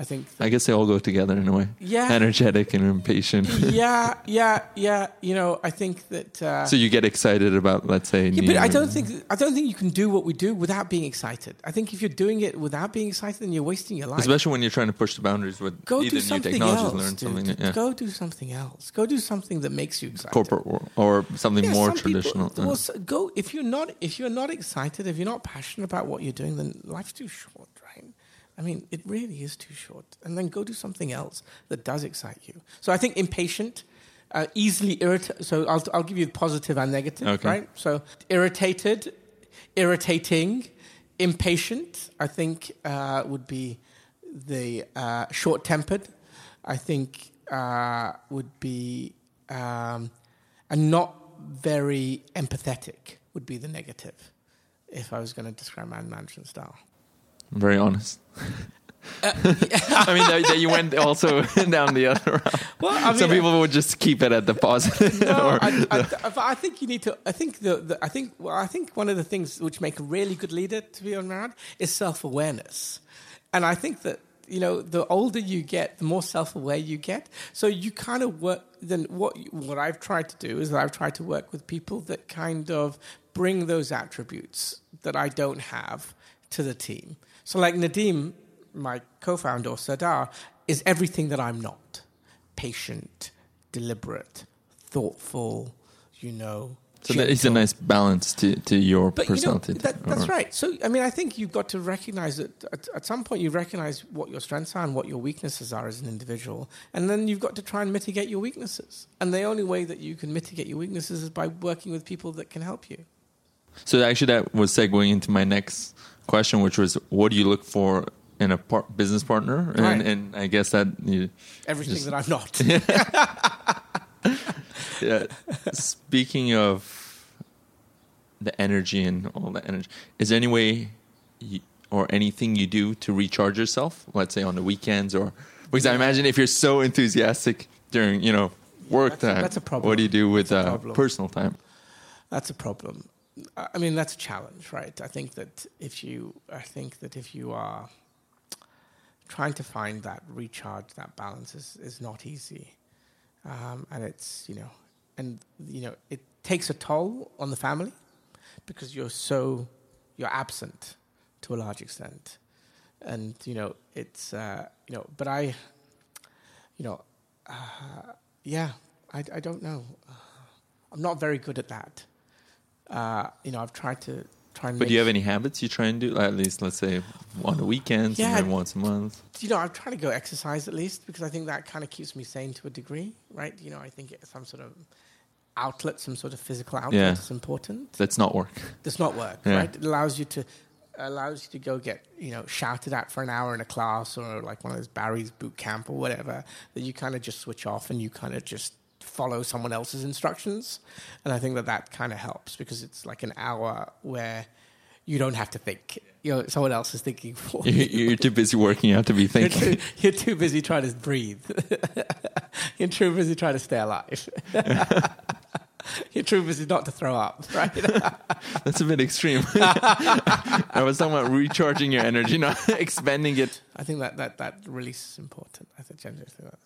I think. I guess they all go together in a way. Yeah. Energetic and impatient. yeah, yeah, yeah. You know, I think that. Uh, so you get excited about, let's say. Yeah, but I don't think I don't think you can do what we do without being excited. I think if you're doing it without being excited, then you're wasting your life. Especially when you're trying to push the boundaries with go either do something new technologies, else, learn dude. something. Yeah. Go do something else. Go do something that makes you excited. Corporate or, or something yeah, more some traditional. People, well, go if you're not if you're not excited, if you're not passionate about what you're doing, then life's too short. I mean, it really is too short. And then go do something else that does excite you. So I think impatient, uh, easily irritated. So I'll, I'll give you the positive and negative, okay. right? So irritated, irritating, impatient, I think uh, would be the uh, short tempered. I think uh, would be, um, and not very empathetic would be the negative if I was going to describe my management style very honest. I mean, that, that you went also down the other route. Well, I Some people would just keep it at the positive. No, or- I, I, I think you need to. I think the, the I think well, I think one of the things which make a really good leader to be around is self awareness, and I think that you know the older you get, the more self aware you get. So you kind of work. Then what what I've tried to do is that I've tried to work with people that kind of bring those attributes that I don't have to the team. So like Nadim, my co-founder or Sardar, is everything that I'm not patient, deliberate, thoughtful, you know. so that is a nice balance to, to your But you know, personality. that, that's or- right. So, I mean, I think you've got to recognize that at, at some point you recognize what your strengths are and what your weaknesses are as an individual. And then you've got to try and mitigate your weaknesses. And the only way that you can mitigate your weaknesses is by working with people that can help you. So actually, that was segueing into my next question, which was, what do you look for in a par- business partner? And, Right. and I guess that you, Everything Just- that I'm not. yeah. Speaking of the energy and all that energy, is there any way you, or anything you do to recharge yourself? Let's say on the weekends, or because I imagine if you're so enthusiastic during you know work That's a- time, that's a problem. What do you do with uh, personal time? That's a problem. I mean, that's a challenge, right? I think that if you, I think that if you are trying to find that recharge, that balance is, is not easy, um, and it's you know, and you know, it takes a toll on the family because you're so you're absent to a large extent, and you know, it's uh, you know, but I, you know, uh, yeah, I, I don't know. I'm not very good at that. Uh, you know, I've tried to try and. But do you have any habits you try and do? At least, let's say on the weekends Yeah. and once a month. You know, I'm trying to go exercise at least because I think that kind of keeps me sane to a degree, right? You know, I think it's some sort of outlet, some sort of physical outlet Yeah. is important. That's not work. That's not work, Yeah. right? It allows you to allows you to go get you know shouted at for an hour in a class or like one of those Barry's boot camp or whatever that you kind of just switch off and you kind of just follow someone else's instructions and I think that that kind of helps because it's like an hour where you don't have to think you know someone else is thinking for you You- You're too busy working out to be you're thinking. too, you're too busy trying to breathe. you're too busy trying to stay alive. you're too busy not to throw up, right? That's a bit extreme. I was talking about recharging your energy, not expending it. I think that, that, that release is important. I think generally that.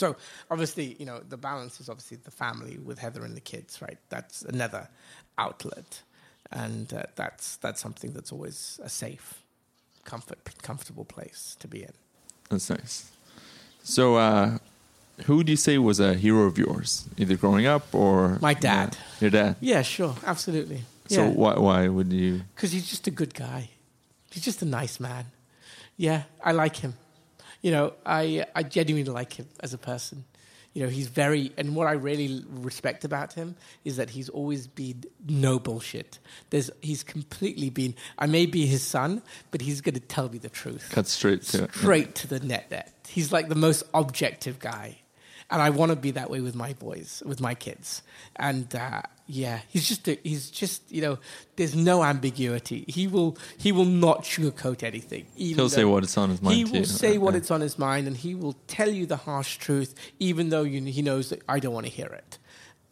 So obviously, you know, the balance is obviously the family with Heather and the kids, right? That's another outlet, and uh, that's that's something that's always a safe, comfort, comfortable place to be in. That's nice. So, uh, who do you say was a hero of yours, either growing up or My dad. Yeah, your dad. Yeah, sure, absolutely. So Yeah. why why would you? Because he's just a good guy. He's just a nice man. Yeah, I like him. You know, I I genuinely like him as a person. You know, he's very, and what I really respect about him is that he's always been no bullshit. There's, he's completely been. I may be his son, but he's going to tell me the truth Cut straight to it. straight to the net net. He's like the most objective guy. And I want to be that way with my boys, with my kids. And uh, yeah, he's just a, he's just you know, there's no ambiguity. He will he will not sugarcoat anything. He'll say what is on his mind. He too. will say what Yeah. it's on his mind, and he will tell you the harsh truth, even though you, he knows that I don't want to hear it.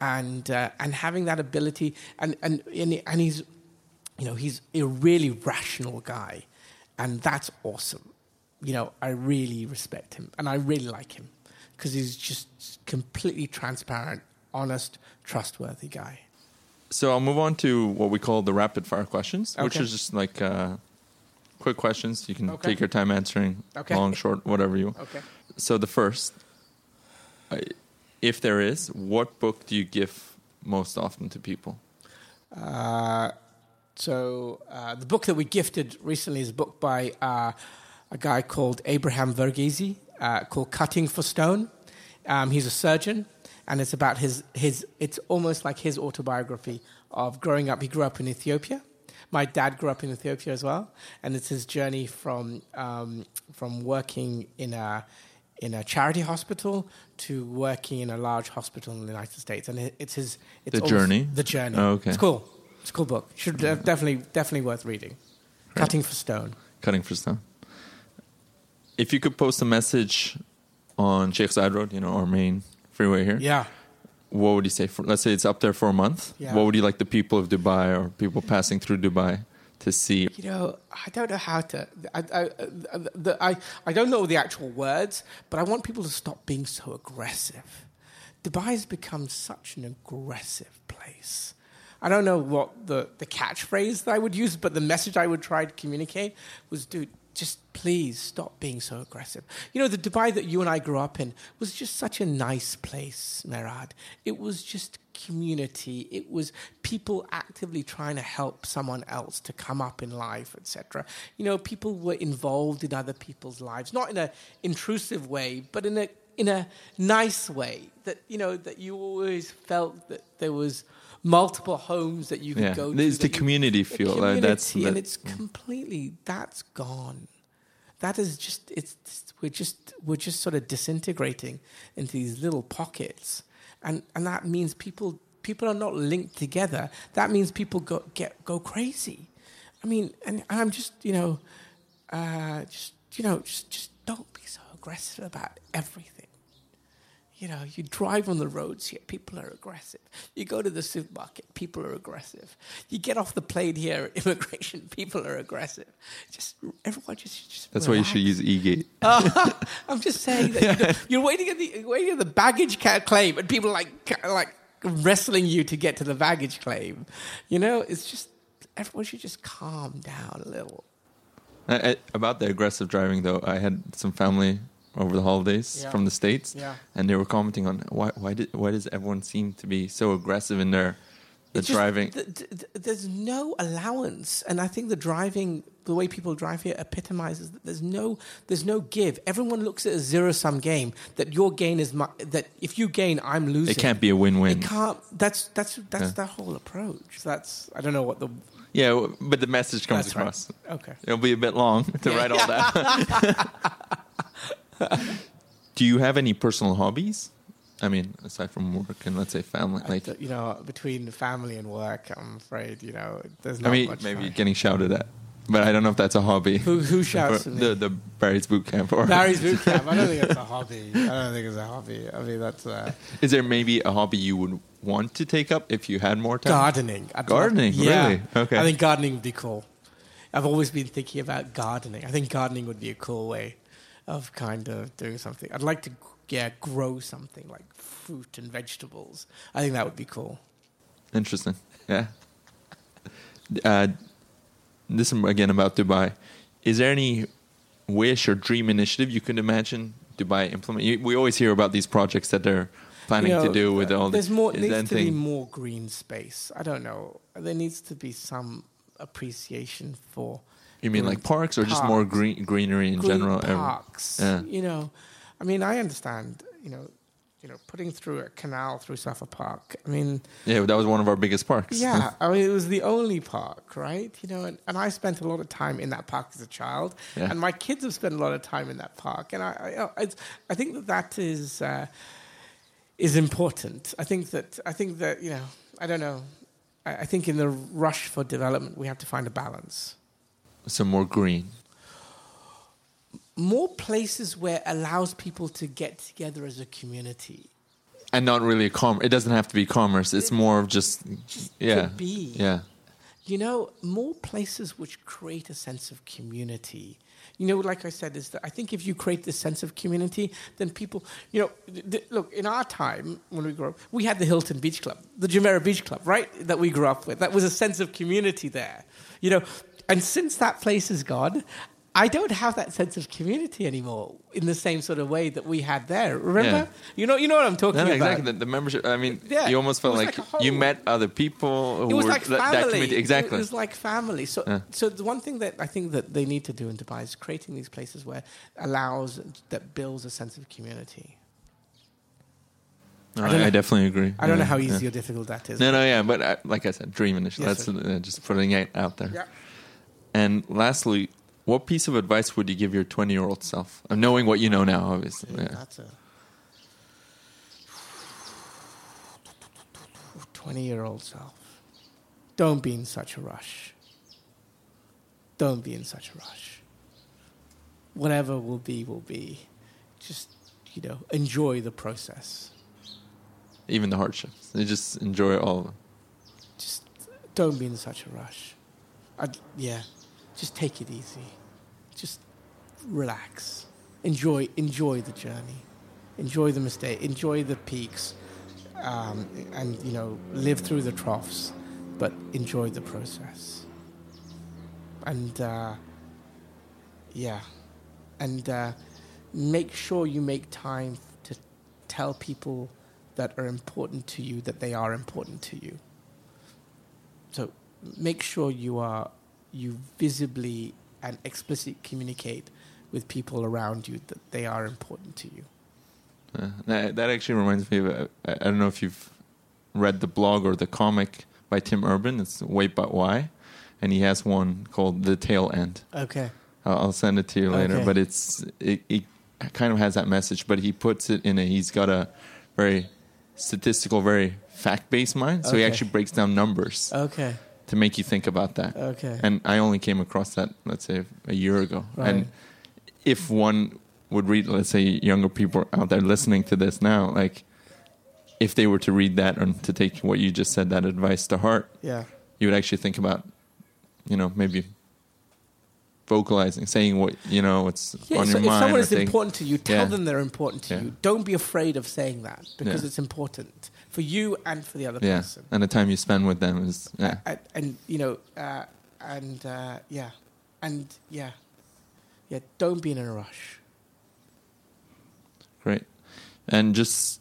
And uh, and having that ability, and and and, and he's you know, he's a really rational guy, and that's awesome. You know, I really respect him, and I really like him because he's just completely transparent, honest, trustworthy guy. So I'll move on to what we call the rapid fire questions, which Okay. is just like uh, quick questions. You can Okay. take your time answering, Okay. long, short, whatever you. Okay. So the first, if there is, what book do you give most often to people? Uh, so uh, the book that we gifted recently is a book by uh, a guy called Abraham Verghese uh, called "Cutting for Stone." Um, he's a surgeon, and it's about his his. It's almost like his autobiography of growing up. He grew up in Ethiopia. My dad grew up in Ethiopia as well, and it's his journey from um, from working in a in a charity hospital to working in a large hospital in the United States, and it, it's his it's The journey? The journey. Oh, okay. It's cool. It's a cool book. Should uh, definitely definitely worth reading. Cutting for Stone. Cutting for stone. If you could post a message on Sheikh Zayed Road, you know, our main freeway here, Yeah. what would you say? For, let's say it's up there for a month. Yeah. What would you like the people of Dubai or people passing through Dubai to see? You know, I don't know how to. I, I, the, I, I don't know the actual words, but I want people to stop being so aggressive. Dubai has become such an aggressive place. I don't know what the, the catchphrase that I would use, but the message I would try to communicate was, dude, just please stop being so aggressive. You know, the Dubai that you and I grew up in was just such a nice place, Merad. It was just community. It was people actively trying to help someone else to come up in life, etc. You know, people were involved in other people's lives, not in a intrusive way, but in a in a nice way. That you know that you always felt that there was multiple homes that you could Yeah, go to. there's the that you- community the feel. uh, that's community, and that- it's completely that's gone. That is just it's we're just we're just sort of disintegrating into these little pockets, and and that means people people are not linked together. That means people go get go crazy. I mean, and, and I'm just you know, uh, just you know, just just don't be so aggressive about everything. You know, you drive on the roads here, people are aggressive. You go to the supermarket, people are aggressive. You get off the plane here at immigration, people are aggressive. Just everyone just, just That's why you should relax. use eGate. I'm just saying that you know, you're waiting at the waiting at the baggage claim, and people are like like wrestling you to get to the baggage claim. You know, it's just everyone should just calm down a little. Uh, uh, about the aggressive driving, though, I had some family over the holidays Yeah. from the states, Yeah. and they were commenting on why why did why does everyone seem to be so aggressive in their the It's driving? th- th- th- there's no allowance, and I think the driving, the way people drive here, epitomizes that there's no, there's no give. Everyone looks at a zero sum game. That your gain is my, that if you gain, I'm losing. it can't be a win-win. It can't. That's that's that's Yeah. the whole approach. That's I don't know what the. Yeah, but the message comes That's right. across. Okay. It'll be a bit long to write all that. Do you have any personal hobbies? I mean, aside from work and let's say family, like d- you know, between family and work, I'm afraid you know there's I mean, much. maybe time. getting shouted at, but I don't know if that's a hobby. Who who shouts at me? the the Barry's boot camp or Barry's boot camp. I don't think it's a hobby. I don't think it's a hobby. I mean, that's uh, Is there maybe a hobby you would want to take up if you had more time? gardening. I'd Gardening, love- yeah. really? Okay. I think gardening would be cool. I've always been thinking about gardening. I think gardening would be a cool way of kind of doing something. I'd like to, yeah, grow something like fruit and vegetables. I think that would be cool. Interesting. Yeah. Uh, this is again about Dubai. Is there any wish or dream initiative you could imagine Dubai implement? We always hear about these projects that they're planning You know, to do with all There's the. more. Needs there to be more green space. I don't know. There needs to be some appreciation for. You mean like parks or just more green greenery in green general? parks. Yeah. You know, I mean, I understand. You know, you know, putting through a canal through Safa Park. I mean, Yeah, that was one of our biggest parks. yeah. I mean, it was the only park, right? You know, and, and I spent a lot of time in that park as a child, Yeah. and my kids have spent a lot of time in that park, and I, I, I, I think that that is uh, is important. I think that I think that you know, I don't know. I, I think in the rush for development, we have to find a balance. Some more green. more places where it allows people to get together as a community. And not really a com. It doesn't have to be commerce. It's more of just, yeah, to be. yeah. You know, more places which create a sense of community. You know, like I said, is that I think if you create this sense of community, then people, you know, th- th- look, in our time when we grew up, we had the Hilton Beach Club, the Jumeirah Beach Club, right? That we grew up with. That was a sense of community there. You know, and since that place is gone, I don't have that sense of community anymore in the same sort of way that we had there. Remember? Yeah. You know, you know what I'm talking No, no, about. exactly. The, the membership. I mean, Yeah, you almost felt like, like you met other people who It was were like family. that. Exactly. It was like family. So, Yeah. so the one thing that I think that they need to do in Dubai is creating these places where allows that builds a sense of community. No, I I, definitely agree. I don't know how easy yeah. or difficult that is. No, no, yeah, but I, like I said, dream initially. Yes, That's uh, just putting it out there. Yeah. And lastly, what piece of advice would you give your 20 year old self? Knowing what you know now, obviously. Yeah, Yeah. That's a twenty-year-old self. Don't be in such a rush. Don't be in such a rush. whatever will be, will be. Just, you know, enjoy the process. Even the hardships. You just enjoy all of them. Just don't be in such a rush. I'd, yeah, just take it easy. Just relax. Enjoy, enjoy the journey. Enjoy the mistake. Enjoy the peaks, um, and you know, live through the troughs, but enjoy the process. And uh, yeah, and uh, make sure you make time to tell people that are important to you that they are important to you. So make sure you are you visibly and explicitly communicate with people around you that they are important to you. Uh, that, that actually reminds me of uh, I don't know if you've read the blog or the comic by Tim Urban. It's Wait But Why, and he has one called The Tail End. Okay. I'll, I'll send it to you later. Okay. But it's it, it kind of has that message, but he puts it in a he's got a very statistical, very fact based mind. So he actually breaks down numbers Okay. To make you think about that. Okay. And I only came across that, let's say, a year ago. Right. And if one would read, let's say, younger people out there listening to this now, like if they were to read that and to take what you just said, that advice to heart, yeah. you would actually think about, you know, maybe vocalizing, saying what you know, what's Yeah, on so your if mind. someone or is thing. important to you, tell Yeah. them they're important to Yeah. you. Don't be afraid of saying that because it's important for you and for the other yeah, person. and the time you spend with them is yeah, and, and you know, uh, and uh, yeah, and yeah, yeah. Don't be in a rush. great. And just,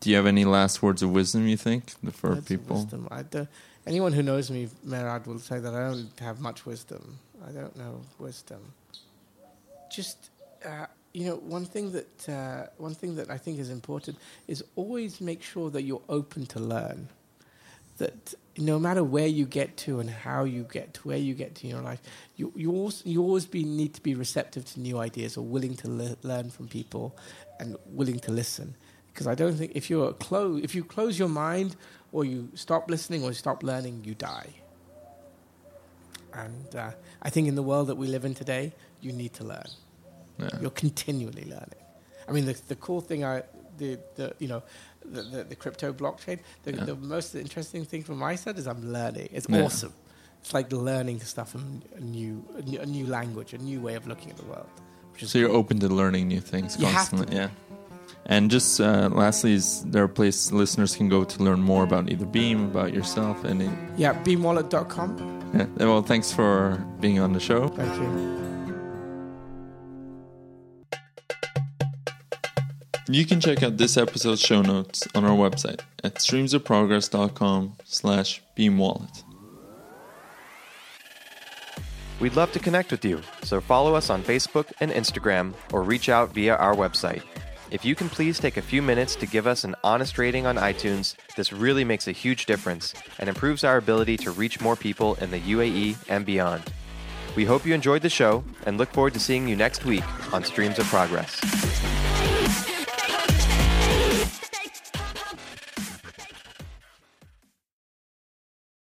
do you have any last words of wisdom? You think for Words people? wisdom. I don't, anyone who knows me, Merad, will say that I don't have much wisdom. I don't know wisdom. Just uh, you know, one thing that uh, one thing that I think is important is always make sure that you're open to learn. That no matter where you get to and how you get to where you get to in your life, you you always you always be need to be receptive to new ideas or willing to le- learn from people and willing to listen. Because I don't think if you're close if you close your mind or you stop listening or stop learning, you die. And uh, I think in the world that we live in today, you need to learn. Yeah. You're continually learning. I mean, the, the cool thing, I, the, the, you know, the, the, the crypto blockchain, the, Yeah. the most interesting thing from my side is I'm learning. It's Yeah. awesome. It's like learning stuff from a new, a new, a new language, a new way of looking at the world. So you're cool. open to learning new things You constantly, yeah. And just uh, lastly, is there a place listeners can go to learn more about either Beam, about yourself, and Yeah, beamwallet.com. yeah. Well, thanks for being on the show. Thank you. You can check out this episode's show notes on our website at streamsofprogress.com slash beamwallet. We'd love to connect with you, so follow us on Facebook and Instagram or reach out via our website. If you can please take a few minutes to give us an honest rating on iTunes, this really makes a huge difference and improves our ability to reach more people in the UAE and beyond. We hope you enjoyed the show and look forward to seeing you next week on Streams of Progress.